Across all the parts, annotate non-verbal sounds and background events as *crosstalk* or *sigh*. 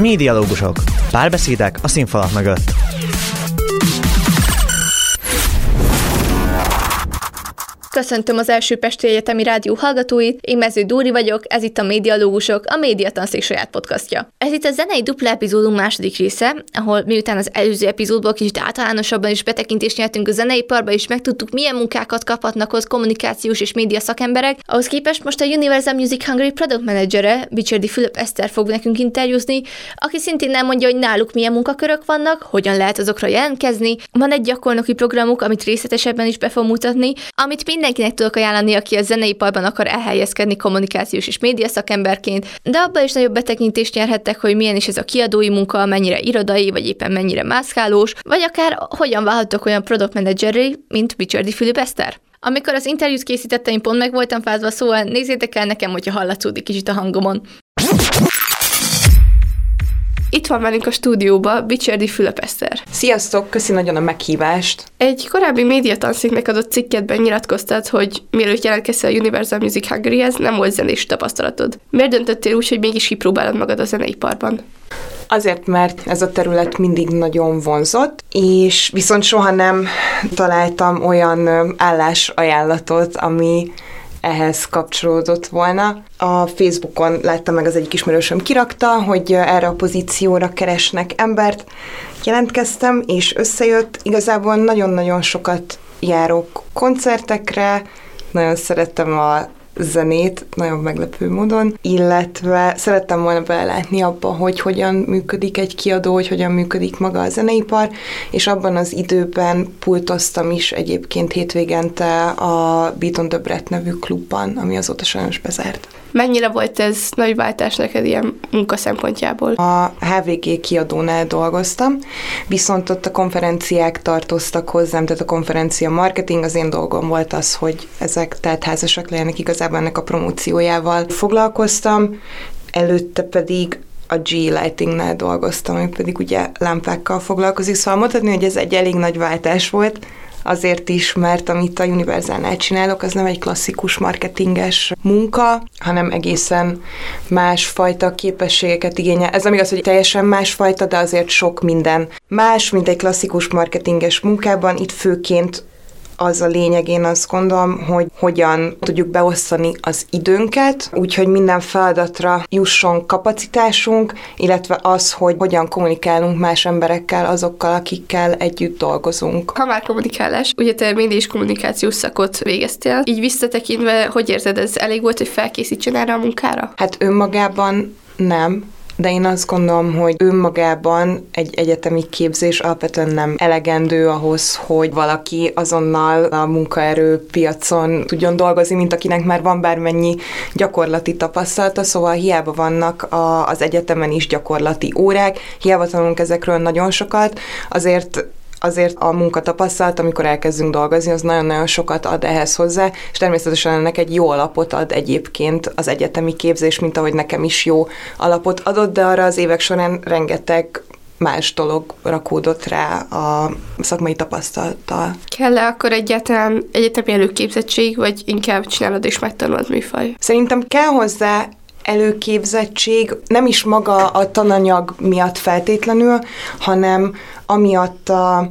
Médialógusok. Párbeszédek a színfalak mögött. Köszöntöm az első Pesti Egyetemi Rádió hallgatóit, én Mező Dóri vagyok, ez itt a Médialógusok, a Médiatanszék saját podcastja. Ez itt a zenei dupla epizódunk második része, ahol miután az előző epizódból kicsit általánosabban is betekintést nyertünk a zeneiparba, és megtudtuk, milyen munkákat kaphatnak az kommunikációs és média szakemberek, ahhoz képest most a Universal Music Hungary product managere, Bicsérdi Fülöp Eszter fog nekünk interjúzni, aki szintén nem mondja, hogy náluk milyen munkakörök vannak, hogyan lehet azokra jelentkezni. Van egy gyakornoki programuk, amit részletesebben is be fog mutatni, amit mind mindenkinek tudok ajánlani, aki a zeneiparban akar elhelyezkedni kommunikációs és média szakemberként, de abban is nagyobb betekintést nyerhettek, hogy milyen is ez a kiadói munka, mennyire irodai, vagy éppen mennyire mászkálós, vagy akár hogyan válhatok olyan product manageré, mint Bicsardi Fülöp Eszter. Amikor az interjút készítettem, pont meg voltam fázva, szóval nézzétek el nekem, hogyha hallatszódik kicsit a hangomon. Itt van velünk a stúdióba Bicserdi Fülöpeszter. Sziasztok, köszi nagyon a meghívást. Egy korábbi médiatanszéknek adott cikketben nyilatkoztad, hogy mielőtt jelentkeztél a Universal Music Hungary-hez, nem volt zenés tapasztalatod. Miért döntöttél úgy, hogy mégis kipróbálod magad a zeneiparban? Azért, mert ez a terület mindig nagyon vonzott, és viszont soha nem találtam olyan állásajánlatot, ami ehhez kapcsolódott volna. A Facebookon láttam meg az egyik ismerősöm kirakta, hogy erre a pozícióra keresnek embert. Jelentkeztem, és összejött. Igazából nagyon-nagyon sokat járok koncertekre, nagyon szerettem a zenét, nagyon meglepő módon, illetve szerettem volna belátni abba, hogy hogyan működik egy kiadó, hogy hogyan működik maga a zeneipar, és abban az időben pultoztam is egyébként hétvégente a Beaton Döbret nevű klubban, ami azóta sajnos bezárt. Mennyire volt ez nagy váltás neked ilyen munka szempontjából? A HVG kiadónál dolgoztam, viszont ott a konferenciák tartoztak hozzám, tehát a konferencia marketing, az én dolgom volt az, hogy ezek tehát házasak legyenek, igazából ennek a promóciójával. Foglalkoztam, előtte pedig a G Lightingnál dolgoztam, ami pedig ugye lámpákkal foglalkozik, szóval mondhatni, hogy ez egy elég nagy váltás volt, azért is, mert amit a Universalnál csinálok, az nem egy klasszikus marketinges munka, hanem egészen másfajta képességeket igényel. Ez nem igaz, hogy teljesen másfajta, de azért sok minden más, mint egy klasszikus marketinges munkában. Itt főként az a lényeg, én azt gondolom, hogy hogyan tudjuk beosztani az időnket, úgyhogy minden feladatra jusson kapacitásunk, illetve az, hogy hogyan kommunikálunk más emberekkel, azokkal, akikkel együtt dolgozunk. Ha már kommunikálás, ugye te mindig is kommunikációs szakot végeztél, így visszatekintve, hogy érzed, ez elég volt, hogy felkészítsen erre a munkára? Hát önmagában nem, de én azt gondolom, hogy önmagában egy egyetemi képzés alapvetően nem elegendő ahhoz, hogy valaki azonnal a munkaerőpiacon tudjon dolgozni, mint akinek már van bármennyi gyakorlati tapasztalata, szóval hiába vannak a, az egyetemen is gyakorlati órák, hiába tanulunk ezekről nagyon sokat, azért azért a munkatapasztalat, amikor elkezdünk dolgozni, az nagyon-nagyon sokat ad ehhez hozzá, és természetesen ennek egy jó alapot ad egyébként az egyetemi képzés, mint ahogy nekem is jó alapot adott, de arra az évek során rengeteg más dolog rakódott rá a szakmai tapasztalattal. Kell-e akkor egyáltalán egyetemi előképzettség, vagy inkább csinálod és megtanulod műfaj? Szerintem kell hozzá előképzettség, nem is maga a tananyag miatt feltétlenül, hanem amiatt a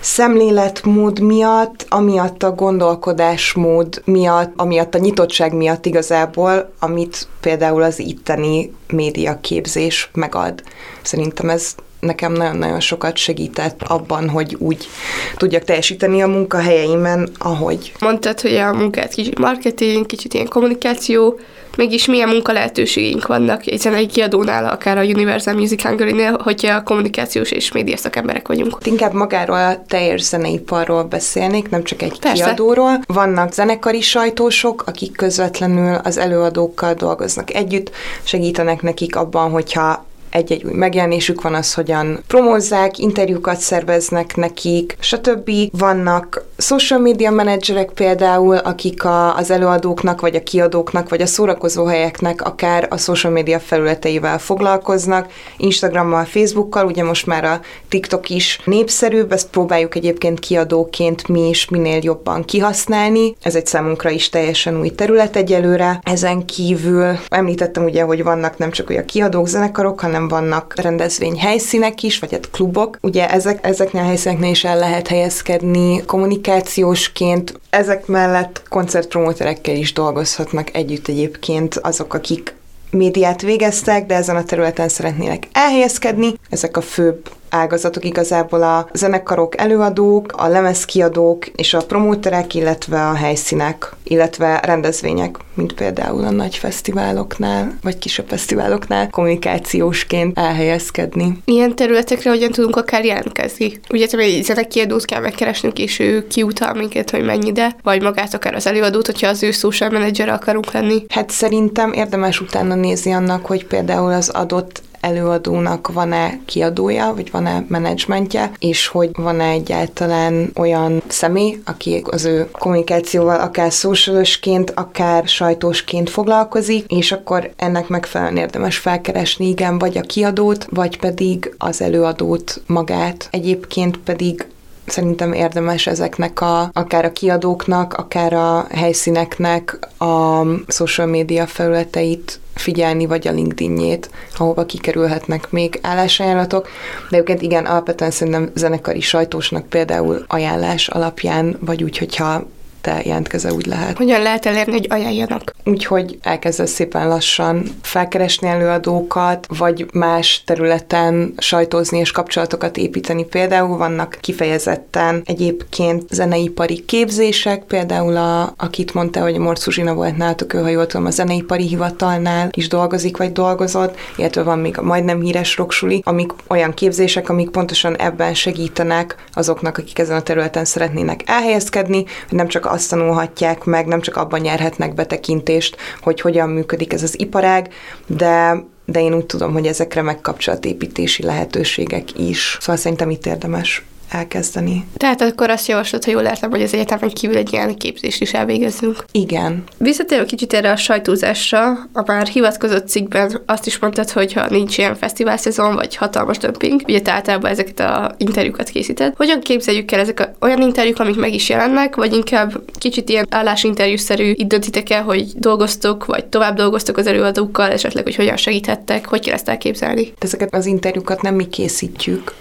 szemléletmód miatt, amiatt a gondolkodásmód miatt, amiatt a nyitottság miatt igazából, amit például az itteni médiaképzés megad. Szerintem ez nekem nagyon-nagyon sokat segített abban, hogy úgy tudjak teljesíteni a munkahelyeimen, ahogy. Mondtad, hogy a munkát kicsit marketing, kicsit ilyen kommunikáció, mégis milyen munka lehetőségeink vannak egy zenei kiadónál, akár a Universal Music Hungary-nél, hogyha a kommunikációs és média szakemberek vagyunk. Inkább magáról a teljes zeneiparról beszélnék, nem csak egy Persze. kiadóról. Vannak zenekari sajtósok, akik közvetlenül az előadókkal dolgoznak együtt, segítenek nekik abban, hogyha egy-egy új megjelenésük van, az hogyan promózzák, interjúkat szerveznek nekik, stb. Vannak social media menedzserek például, akik a, az előadóknak, vagy a kiadóknak, vagy a szórakozó helyeknek akár a social media felületeivel foglalkoznak, Instagrammal, Facebookkal, ugye most már a TikTok is népszerűbb, ezt próbáljuk egyébként kiadóként mi is minél jobban kihasználni. Ez egy számunkra is teljesen új terület egyelőre. Ezen kívül említettem ugye, hogy vannak nem csak olyan kiadók, zenekarok, hanem hanem vannak rendezvényhelyszínek is, vagy hát klubok. Ugye ezek, ezeknél a helyszíneknél is el lehet helyezkedni kommunikációsként. Ezek mellett koncertpromóterekkel is dolgozhatnak együtt egyébként azok, akik médiát végeztek, de ezen a területen szeretnének elhelyezkedni. Ezek a főbb ágazatok igazából a zenekarok, előadók, a lemezkiadók és a promóterek, illetve a helyszínek, illetve rendezvények, mint például a nagy fesztiváloknál, vagy kisebb fesztiváloknál kommunikációsként elhelyezkedni. Ilyen területekre hogyan tudunk akár jelentkezni? Ugye egy zenekiadót kell megkeresnünk, és ő kiutal minket, hogy mennyi ide, vagy magát akár az előadót, hogyha az ő social manager akarunk lenni. Hát szerintem érdemes utána nézni annak, hogy például az adott előadónak van-e kiadója, vagy van-e menedzsmentje, és hogy van-e egyáltalán olyan személy, aki az ő kommunikációval akár szósalosként, akár sajtósként foglalkozik, és akkor ennek megfelelően érdemes felkeresni, igen, vagy a kiadót, vagy pedig az előadót magát. Egyébként pedig szerintem érdemes ezeknek a, akár a kiadóknak, akár a helyszíneknek a social média felületeit figyelni, vagy a LinkedIn-jét, ahova kikerülhetnek még állásajánlatok. De egyébként igen, alapvetően szerintem zenekari sajtósnak például ajánlás alapján, vagy úgy, hogyha te jelentkezel, úgy lehet. Hogyan lehet elérni, hogy ajánljanak? Úgyhogy elkezdesz szépen lassan felkeresni előadókat, vagy más területen sajtózni és kapcsolatokat építeni. Például vannak kifejezetten egyébként zeneipari képzések, például a, akit mondta, hogy Morcú Zsina volt nálatok, ő, ha jól tudom, a zeneipari hivatalnál is dolgozik, vagy dolgozott, illetve van még a majdnem híres roksuli, amik olyan képzések, amik pontosan ebben segítenek azoknak, akik ezen a területen szeretnének elhelyezkedni, hogy nem csak azt tanulhatják meg, nem csak abban nyerhetnek betekintést, hogy hogyan működik ez az iparág, de de én úgy tudom, hogy ezekre megkapcsolatépítési lehetőségek is. Szóval szerintem itt érdemes elkezdeni. Tehát akkor azt javaslod, hogy jól értem, hogy az egyetemen kívül egy ilyen képzést is elvégezzünk. Igen. Visszatérve kicsit erre a sajtózásra, a már hivatkozott cikkben azt is mondtad, hogy ha nincs ilyen fesztivál szezon, vagy hatalmas dömping, ugye te általában ezeket a interjúkat készíted. Hogyan képzeljük el ezek a, olyan interjúk, amik meg is jelennek, vagy inkább kicsit ilyen állásinterjúszerű itt döntitek el, hogy dolgoztok, vagy tovább dolgoztok az előadókkal, esetleg, hogy hogyan segíthettek, hogy kell ezt elképzelni? Ezeket az interjúkat nem mi készítjük,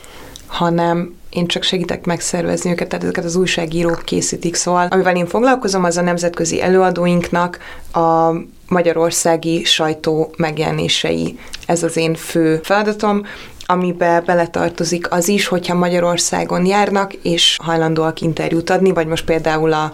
hanem én csak segítek megszervezni őket, tehát ezeket az újságírók készítik. Szóval, amivel én foglalkozom, az a nemzetközi előadóinknak a magyarországi sajtó megjelenései. Ez az én fő feladatom amibe beletartozik az is, hogyha Magyarországon járnak, és hajlandóak interjút adni, vagy most például a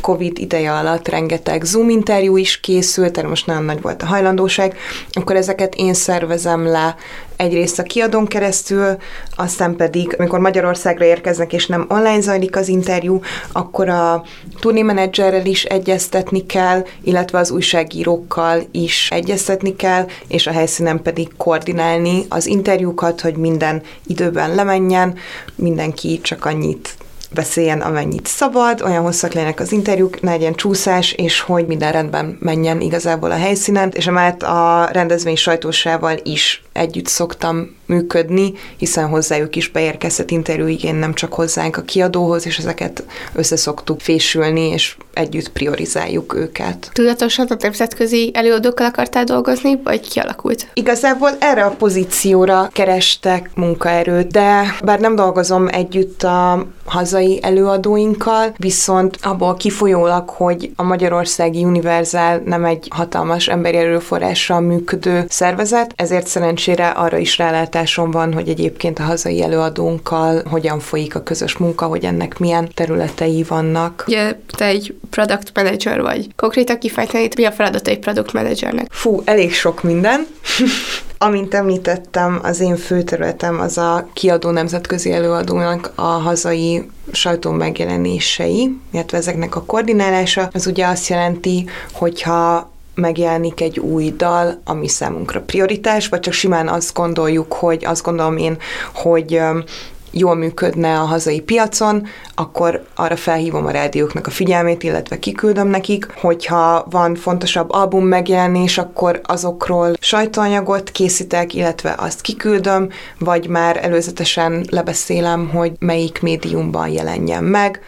COVID ideje alatt rengeteg Zoom interjú is készült, erre most nagyon nagy volt a hajlandóság, akkor ezeket én szervezem le egyrészt a kiadón keresztül, aztán pedig, amikor Magyarországra érkeznek, és nem online zajlik az interjú, akkor a turnémenedzserrel is egyeztetni kell, illetve az újságírókkal is egyeztetni kell, és a helyszínen pedig koordinálni az interjúkat, hogy minden időben lemenjen, mindenki csak annyit beszéljen, amennyit szabad, olyan hosszak legyenek az interjúk, ne legyen csúszás, és hogy minden rendben menjen igazából a helyszínen, és emellett a rendezvény sajtósával is együtt szoktam működni, hiszen hozzájuk is beérkezett interjúigén nem csak hozzánk a kiadóhoz, és ezeket összeszoktuk fésülni, és együtt priorizáljuk őket. Tudatosan a nemzetközi előadókkal akartál dolgozni, vagy kialakult? Igazából erre a pozícióra kerestek munkaerőt, de bár nem dolgozom együtt a hazai előadóinkkal, viszont abból kifolyólag, hogy a Magyarországi Univerzál nem egy hatalmas emberi erőforrással működő szervezet, ezért szerencsére arra is rálátásom van, hogy egyébként a hazai előadónkkal hogyan folyik a közös munka, hogy ennek milyen területei vannak. Ugye te egy product manager vagy. Konkrétan kifejteni, mi a feladat egy product managernek? Fú, elég sok minden. *laughs* Amint említettem, az én főterületem az a kiadó nemzetközi előadónak a hazai sajtó megjelenései, illetve ezeknek a koordinálása. Az ugye azt jelenti, hogyha megjelenik egy új dal, ami számunkra prioritás, vagy csak simán azt gondoljuk, hogy azt gondolom én, hogy jól működne a hazai piacon, akkor arra felhívom a rádióknak a figyelmét, illetve kiküldöm nekik, hogyha van fontosabb album megjelenés, akkor azokról sajtóanyagot készítek, illetve azt kiküldöm, vagy már előzetesen lebeszélem, hogy melyik médiumban jelenjen meg.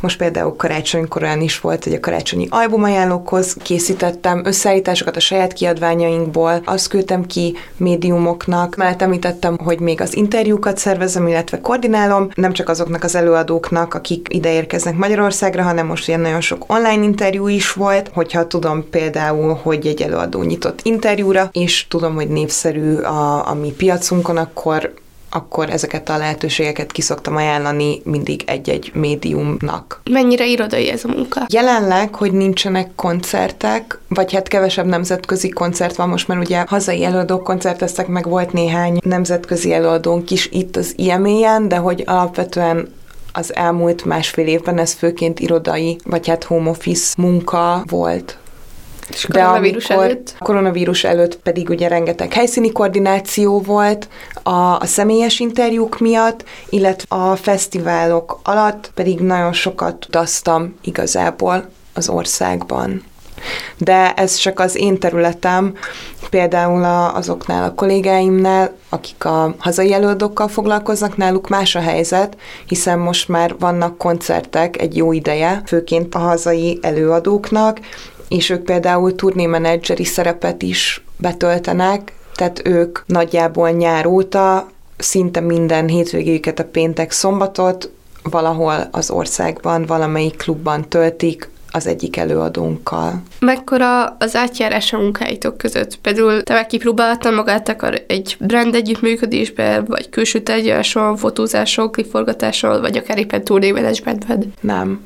Most például karácsonykorán is volt, hogy a karácsonyi albumajánlókhoz készítettem összeállításokat a saját kiadványainkból, azt küldtem ki médiumoknak, mert említettem, hogy még az interjúkat szervezem, illetve koordinálom, nem csak azoknak az előadóknak, akik ide érkeznek Magyarországra, hanem most ilyen nagyon sok online interjú is volt, hogyha tudom például, hogy egy előadó nyitott interjúra, és tudom, hogy népszerű a, a mi piacunkon, akkor akkor ezeket a lehetőségeket kiszoktam ajánlani mindig egy-egy médiumnak. Mennyire irodai ez a munka? Jelenleg, hogy nincsenek koncertek, vagy hát kevesebb nemzetközi koncert van, most már ugye hazai előadók koncerteztek, meg volt néhány nemzetközi előadónk is itt az IME-en, de hogy alapvetően az elmúlt másfél évben ez főként irodai, vagy hát home office munka volt. És De koronavírus előtt? koronavírus előtt pedig ugye rengeteg helyszíni koordináció volt a, a személyes interjúk miatt, illetve a fesztiválok alatt pedig nagyon sokat utaztam igazából az országban. De ez csak az én területem, például azoknál a kollégáimnál, akik a hazai előadókkal foglalkoznak, náluk más a helyzet, hiszen most már vannak koncertek egy jó ideje, főként a hazai előadóknak, és ők például turnémenedzseri szerepet is betöltenek, tehát ők nagyjából nyár óta szinte minden hétvégéjüket a péntek szombatot valahol az országban, valamelyik klubban töltik, az egyik előadónkkal. Mekkora az átjárás a munkáitok között? Például te meg kipróbáltad magát akar egy brand együttműködésbe, vagy külső tárgyaláson, fotózáson, kliforgatáson, vagy akár éppen turnémenedzsmentben? Nem.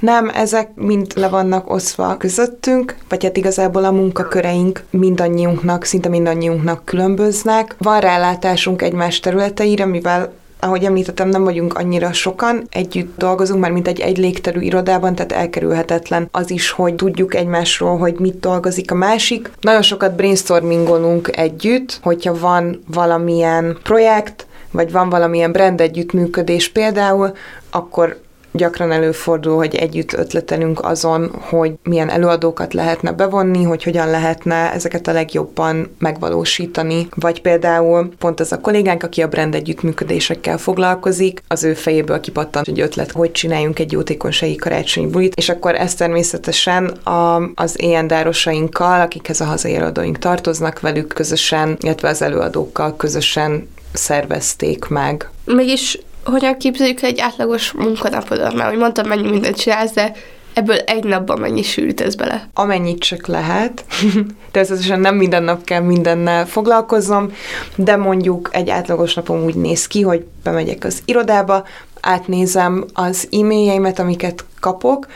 Nem, ezek mind le vannak oszva közöttünk, vagy hát igazából a munkaköreink mindannyiunknak, szinte mindannyiunknak különböznek. Van rálátásunk egymás területeire, mivel ahogy említettem, nem vagyunk annyira sokan, együtt dolgozunk, már mint egy egy légterű irodában, tehát elkerülhetetlen az is, hogy tudjuk egymásról, hogy mit dolgozik a másik. Nagyon sokat brainstormingolunk együtt, hogyha van valamilyen projekt, vagy van valamilyen brand együttműködés például, akkor gyakran előfordul, hogy együtt ötletelünk azon, hogy milyen előadókat lehetne bevonni, hogy hogyan lehetne ezeket a legjobban megvalósítani. Vagy például pont az a kollégánk, aki a brand együttműködésekkel foglalkozik, az ő fejéből kipattant egy ötlet, hogy csináljunk egy jótékonysági karácsonyi bulit, és akkor ezt természetesen a, az éjjendárosainkkal, akikhez a hazai előadóink tartoznak velük közösen, illetve az előadókkal közösen szervezték meg. Mégis hogyan képzeljük egy átlagos munkanapodat? Mert, hogy mondtam, mennyi mindent csinálsz, de ebből egy napban mennyi sűrítesz bele? Amennyit csak lehet. *laughs* Természetesen nem minden nap kell mindennel foglalkozom, de mondjuk egy átlagos napom úgy néz ki, hogy bemegyek az irodába, átnézem az e-mailjeimet, amiket kapok.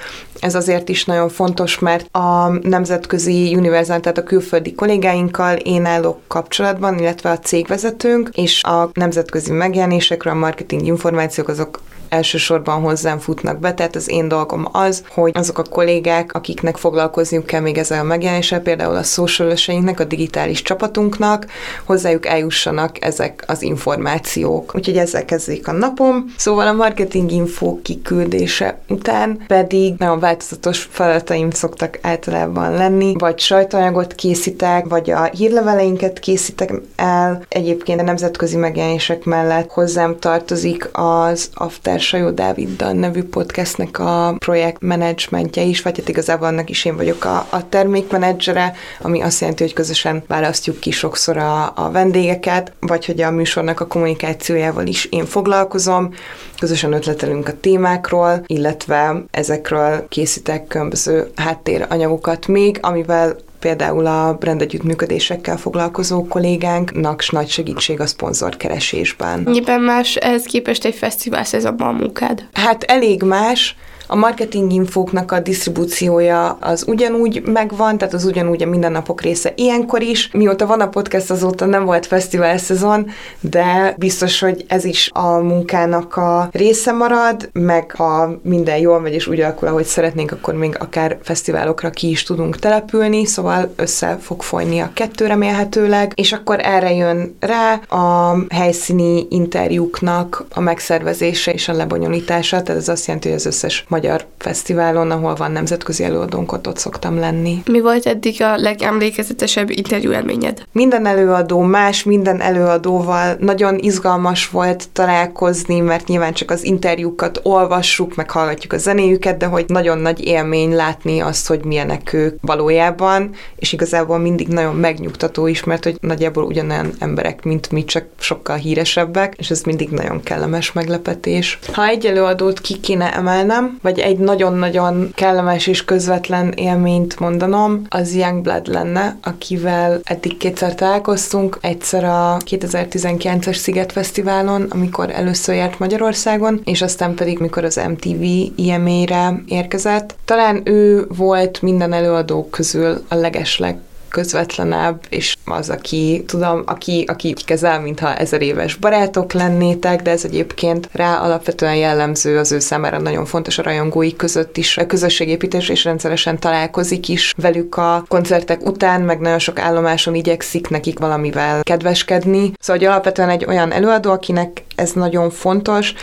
Ez azért is nagyon fontos, mert a nemzetközi univerzál, tehát a külföldi kollégáinkkal én állok kapcsolatban, illetve a cégvezetőnk, és a nemzetközi megjelenésekről a marketing információk azok elsősorban hozzám futnak be, tehát az én dolgom az, hogy azok a kollégák, akiknek foglalkozniuk kell még ezzel a megjelenéssel, például a social a digitális csapatunknak, hozzájuk eljussanak ezek az információk. Úgyhogy ezzel kezdik a napom. Szóval a marketing info kiküldése után pedig nagyon változatos feladataim szoktak általában lenni, vagy sajtóanyagot készítek, vagy a hírleveleinket készítek el. Egyébként a nemzetközi megjelenések mellett hozzám tartozik az After Sajó Dáviddal nevű podcastnek a projektmenedzsmentje is, vagy hát igazából annak is én vagyok a, a termékmenedzsere, ami azt jelenti, hogy közösen választjuk ki sokszor a, a vendégeket, vagy hogy a műsornak a kommunikációjával is én foglalkozom, közösen ötletelünk a témákról, illetve ezekről készítek különböző háttéranyagokat még, amivel például a brand együttműködésekkel foglalkozó kollégánknak nagy segítség a szponzorkeresésben. Nyilván más ehhez képest egy fesztivál szezonban a munkád? Hát elég más, A marketing infóknak a disztribúciója az ugyanúgy megvan, tehát az ugyanúgy a mindennapok része ilyenkor is. Mióta van a podcast, azóta nem volt fesztivál szezon, de biztos, hogy ez is a munkának a része marad, meg ha minden jól megy és úgy alakul, ahogy szeretnénk, akkor még akár fesztiválokra ki is tudunk települni, szóval össze fog folyni a kettő remélhetőleg, és akkor erre jön rá a helyszíni interjúknak a megszervezése és a lebonyolítása, tehát ez azt jelenti, hogy az összes magyar fesztiválon, ahol van nemzetközi előadónk, ott, ott szoktam lenni. Mi volt eddig a legemlékezetesebb interjú élményed? Minden előadó más, minden előadóval nagyon izgalmas volt találkozni, mert nyilván csak az interjúkat olvassuk, meg hallgatjuk a zenéjüket, de hogy nagyon nagy élmény látni azt, hogy milyenek ők valójában, és igazából mindig nagyon megnyugtató is, mert hogy nagyjából ugyanolyan emberek, mint mi, csak sokkal híresebbek, és ez mindig nagyon kellemes meglepetés. Ha egy előadót ki kéne emelnem, vagy egy nagyon-nagyon kellemes és közvetlen élményt mondanom, az Youngblood lenne, akivel eddig kétszer találkoztunk, egyszer a 2019-es Sziget Fesztiválon, amikor először járt Magyarországon, és aztán pedig, mikor az MTV IMA-re érkezett. Talán ő volt minden előadók közül a legesleg közvetlenebb, és az, aki, tudom, aki, aki kezel, mintha ezer éves barátok lennétek, de ez egyébként rá alapvetően jellemző az ő számára nagyon fontos a rajongói között is. A közösségépítés és rendszeresen találkozik is velük a koncertek után, meg nagyon sok állomáson igyekszik nekik valamivel kedveskedni. Szóval hogy alapvetően egy olyan előadó, akinek ez nagyon fontos,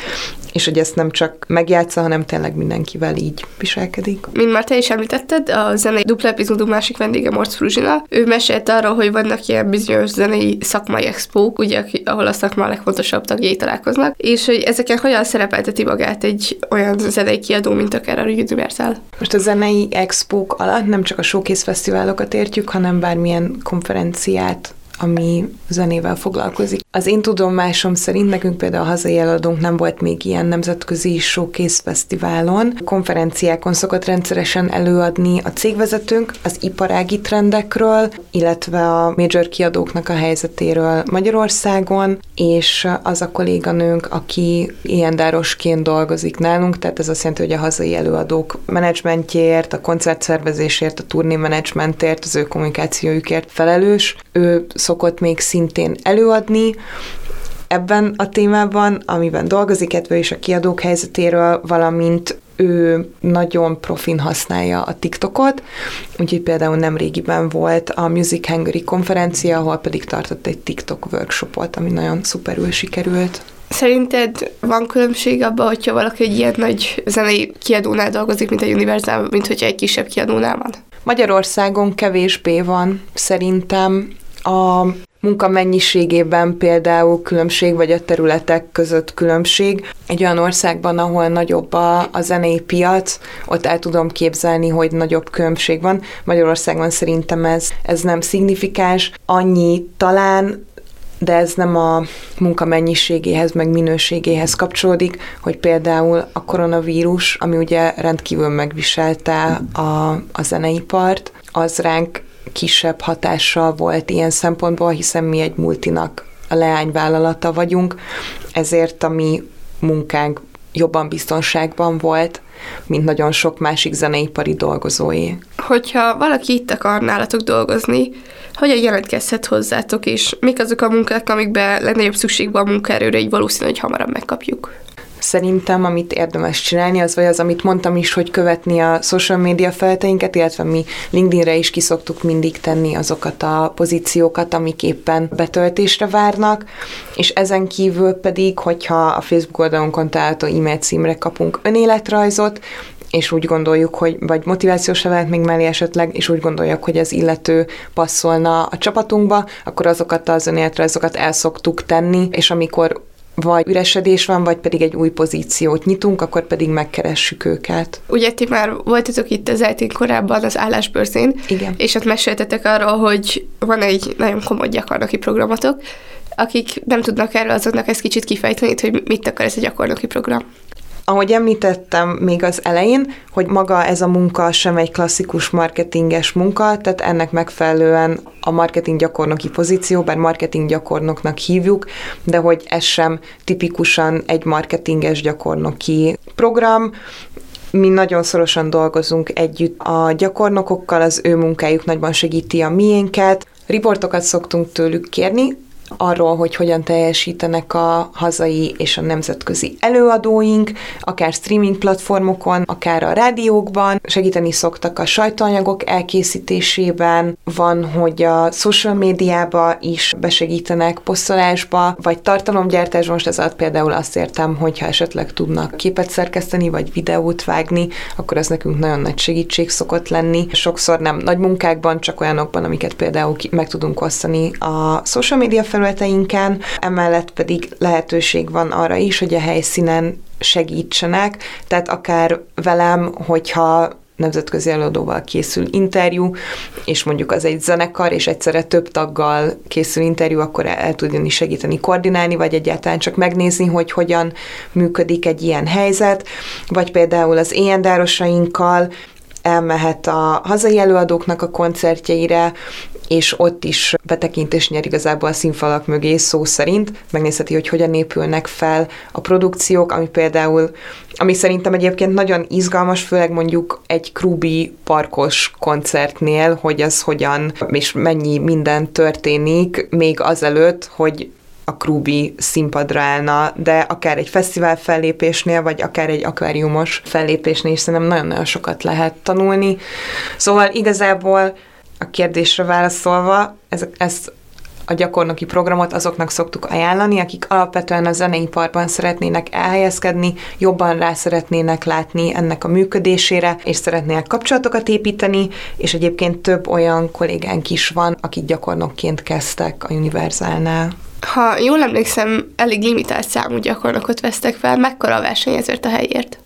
és hogy ezt nem csak megjátsza, hanem tényleg mindenkivel így viselkedik. Mint már te is említetted, a zenei dupla epizódú másik vendége Morc Fruzsina. Ő mesélt arról, hogy vannak ilyen bizonyos zenei szakmai expók, ugye, ahol a szakma a legfontosabb tagjai találkoznak, és hogy ezeken hogyan szerepelteti magát egy olyan zenei kiadó, mint akár a Universal. Most a zenei expók alatt nem csak a showcase fesztiválokat értjük, hanem bármilyen konferenciát, ami zenével foglalkozik. Az én tudomásom szerint nekünk például a hazai eladónk nem volt még ilyen nemzetközi showcase fesztiválon. Konferenciákon szokott rendszeresen előadni a cégvezetőnk az iparági trendekről, illetve a major kiadóknak a helyzetéről Magyarországon, és az a kolléganőnk, aki ilyen dárosként dolgozik nálunk, tehát ez azt jelenti, hogy a hazai előadók menedzsmentjéért, a koncertszervezésért, a turné menedzsmentért, az ő kommunikációjukért felelős. Ő szokott még szintén előadni, ebben a témában, amiben dolgozik, illetve is a kiadók helyzetéről, valamint ő nagyon profin használja a TikTokot, úgyhogy például nem régiben volt a Music Hungary konferencia, ahol pedig tartott egy TikTok workshopot, ami nagyon szuperül sikerült. Szerinted van különbség abban, hogyha valaki egy ilyen nagy zenei kiadónál dolgozik, mint egy Universal, mint hogyha egy kisebb kiadónál van? Magyarországon kevésbé van szerintem a munka mennyiségében például különbség, vagy a területek között különbség. Egy olyan országban, ahol nagyobb a, a zenei piac, ott el tudom képzelni, hogy nagyobb különbség van. Magyarországon szerintem ez, ez nem szignifikáns. Annyi talán, de ez nem a munka mennyiségéhez, meg minőségéhez kapcsolódik, hogy például a koronavírus, ami ugye rendkívül megviselte a, a zeneipart, az ránk kisebb hatással volt ilyen szempontból, hiszen mi egy multinak a leányvállalata vagyunk, ezért a mi munkánk jobban biztonságban volt, mint nagyon sok másik zeneipari dolgozói. Hogyha valaki itt akar nálatok dolgozni, hogyan jelentkezhet hozzátok, és mik azok a munkák, amikben legnagyobb szükség van a munkaerőre, így valószínű, hogy hamarabb megkapjuk? Szerintem, amit érdemes csinálni, az vagy az, amit mondtam is, hogy követni a social media felteinket, illetve mi LinkedInre is kiszoktuk mindig tenni azokat a pozíciókat, amik éppen betöltésre várnak, és ezen kívül pedig, hogyha a Facebook oldalunkon található e-mail címre kapunk önéletrajzot, és úgy gondoljuk, hogy vagy motivációs levelet még mellé esetleg, és úgy gondoljuk, hogy az illető passzolna a csapatunkba, akkor azokat az önéletrajzokat el szoktuk tenni, és amikor vagy üresedés van, vagy pedig egy új pozíciót nyitunk, akkor pedig megkeressük őket. Ugye ti már voltatok itt az eltén korábban az állásbőrzén, Igen. és ott meséltetek arról, hogy van egy nagyon komoly gyakornoki programotok, akik nem tudnak erről, azoknak ezt kicsit kifejteni, hogy mit akar ez a gyakornoki program. Ahogy említettem még az elején, hogy maga ez a munka sem egy klasszikus marketinges munka, tehát ennek megfelelően a marketing gyakornoki pozíció, bár marketing gyakornoknak hívjuk, de hogy ez sem tipikusan egy marketinges gyakornoki program, Mi nagyon szorosan dolgozunk együtt a gyakornokokkal, az ő munkájuk nagyban segíti a miénket. Riportokat szoktunk tőlük kérni, arról, hogy hogyan teljesítenek a hazai és a nemzetközi előadóink, akár streaming platformokon, akár a rádiókban, segíteni szoktak a sajtóanyagok elkészítésében, van, hogy a social médiába is besegítenek posztolásba, vagy tartalomgyártás, most ez alatt például azt értem, hogy ha esetleg tudnak képet szerkeszteni, vagy videót vágni, akkor ez nekünk nagyon nagy segítség szokott lenni. Sokszor nem nagy munkákban, csak olyanokban, amiket például meg tudunk osztani a social media felületeinken, emellett pedig lehetőség van arra is, hogy a helyszínen segítsenek, tehát akár velem, hogyha nemzetközi előadóval készül interjú, és mondjuk az egy zenekar, és egyszerre több taggal készül interjú, akkor el, el tudni segíteni koordinálni, vagy egyáltalán csak megnézni, hogy hogyan működik egy ilyen helyzet, vagy például az éjjendárosainkkal elmehet a hazai előadóknak a koncertjeire, és ott is betekintést nyer igazából a színfalak mögé szó szerint, megnézheti, hogy hogyan épülnek fel a produkciók, ami például, ami szerintem egyébként nagyon izgalmas, főleg mondjuk egy Krubi parkos koncertnél, hogy az hogyan és mennyi minden történik még azelőtt, hogy a Krubi színpadra állna, de akár egy fesztivál fellépésnél, vagy akár egy akváriumos fellépésnél is szerintem nagyon-nagyon sokat lehet tanulni. Szóval igazából a kérdésre válaszolva, ez, ez a gyakornoki programot azoknak szoktuk ajánlani, akik alapvetően a zeneiparban szeretnének elhelyezkedni, jobban rá szeretnének látni ennek a működésére, és szeretnének kapcsolatokat építeni, és egyébként több olyan kollégánk is van, akik gyakornokként kezdtek a Universalnál. Ha jól emlékszem, elég limitált számú gyakornokot vesztek fel, mekkora a verseny ezért a helyért?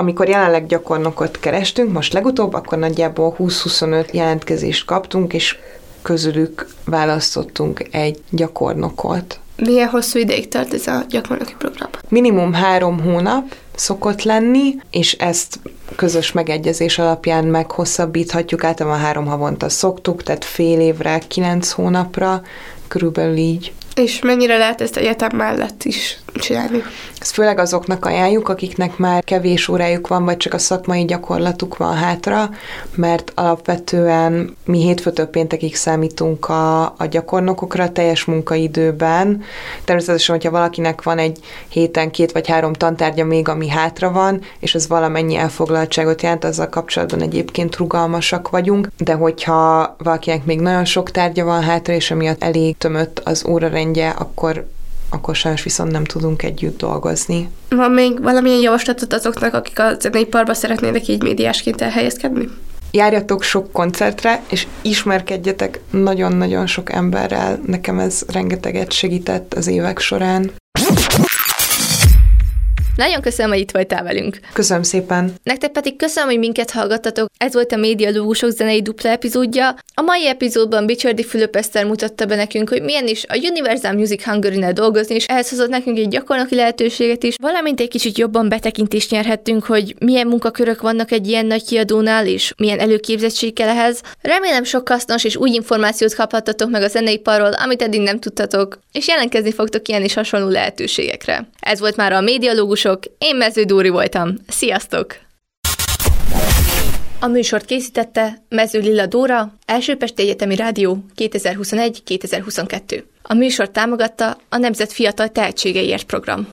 Amikor jelenleg gyakornokot kerestünk, most legutóbb, akkor nagyjából 20-25 jelentkezést kaptunk, és közülük választottunk egy gyakornokot. Milyen hosszú ideig tart ez a gyakornoki program? Minimum három hónap szokott lenni, és ezt közös megegyezés alapján meghosszabbíthatjuk, általában három havonta szoktuk, tehát fél évre, kilenc hónapra, körülbelül így. És mennyire lehet ezt egyetem mellett is csinálni? Ezt főleg azoknak ajánljuk, akiknek már kevés órájuk van, vagy csak a szakmai gyakorlatuk van hátra, mert alapvetően mi hétfőtől péntekig számítunk a, a gyakornokokra teljes munkaidőben. Természetesen, hogyha valakinek van egy héten két vagy három tantárgya még, ami hátra van, és az valamennyi elfoglaltságot jelent, azzal kapcsolatban egyébként rugalmasak vagyunk, de hogyha valakinek még nagyon sok tárgya van hátra, és amiatt elég tömött az órarendje, akkor akkor sajnos viszont nem tudunk együtt dolgozni. Van még valamilyen javaslatot azoknak, akik a zeneiparba szeretnének így médiásként elhelyezkedni? Járjatok sok koncertre, és ismerkedjetek nagyon-nagyon sok emberrel. Nekem ez rengeteget segített az évek során. Nagyon köszönöm, hogy itt voltál velünk. Köszönöm szépen. Nektek pedig köszönöm, hogy minket hallgattatok. Ez volt a Média Lógusok zenei dupla epizódja. A mai epizódban Bicsardi Fülöp Eszter mutatta be nekünk, hogy milyen is a Universal Music hungary dolgozni, és ehhez hozott nekünk egy gyakornoki lehetőséget is, valamint egy kicsit jobban betekintést nyerhettünk, hogy milyen munkakörök vannak egy ilyen nagy kiadónál, és milyen előképzettség kell ehhez. Remélem sok hasznos és új információt kaphattatok meg a zeneiparról, amit eddig nem tudtatok, és jelentkezni fogtok ilyen is hasonló lehetőségekre. Ez volt már a Média Sziasztok! Én Mező Dóri voltam. Sziasztok! A műsort készítette Mező Lilla Dóra, Első Pesti Egyetemi Rádió 2021-2022. A műsort támogatta a Nemzet Fiatal Tehetségeiért program.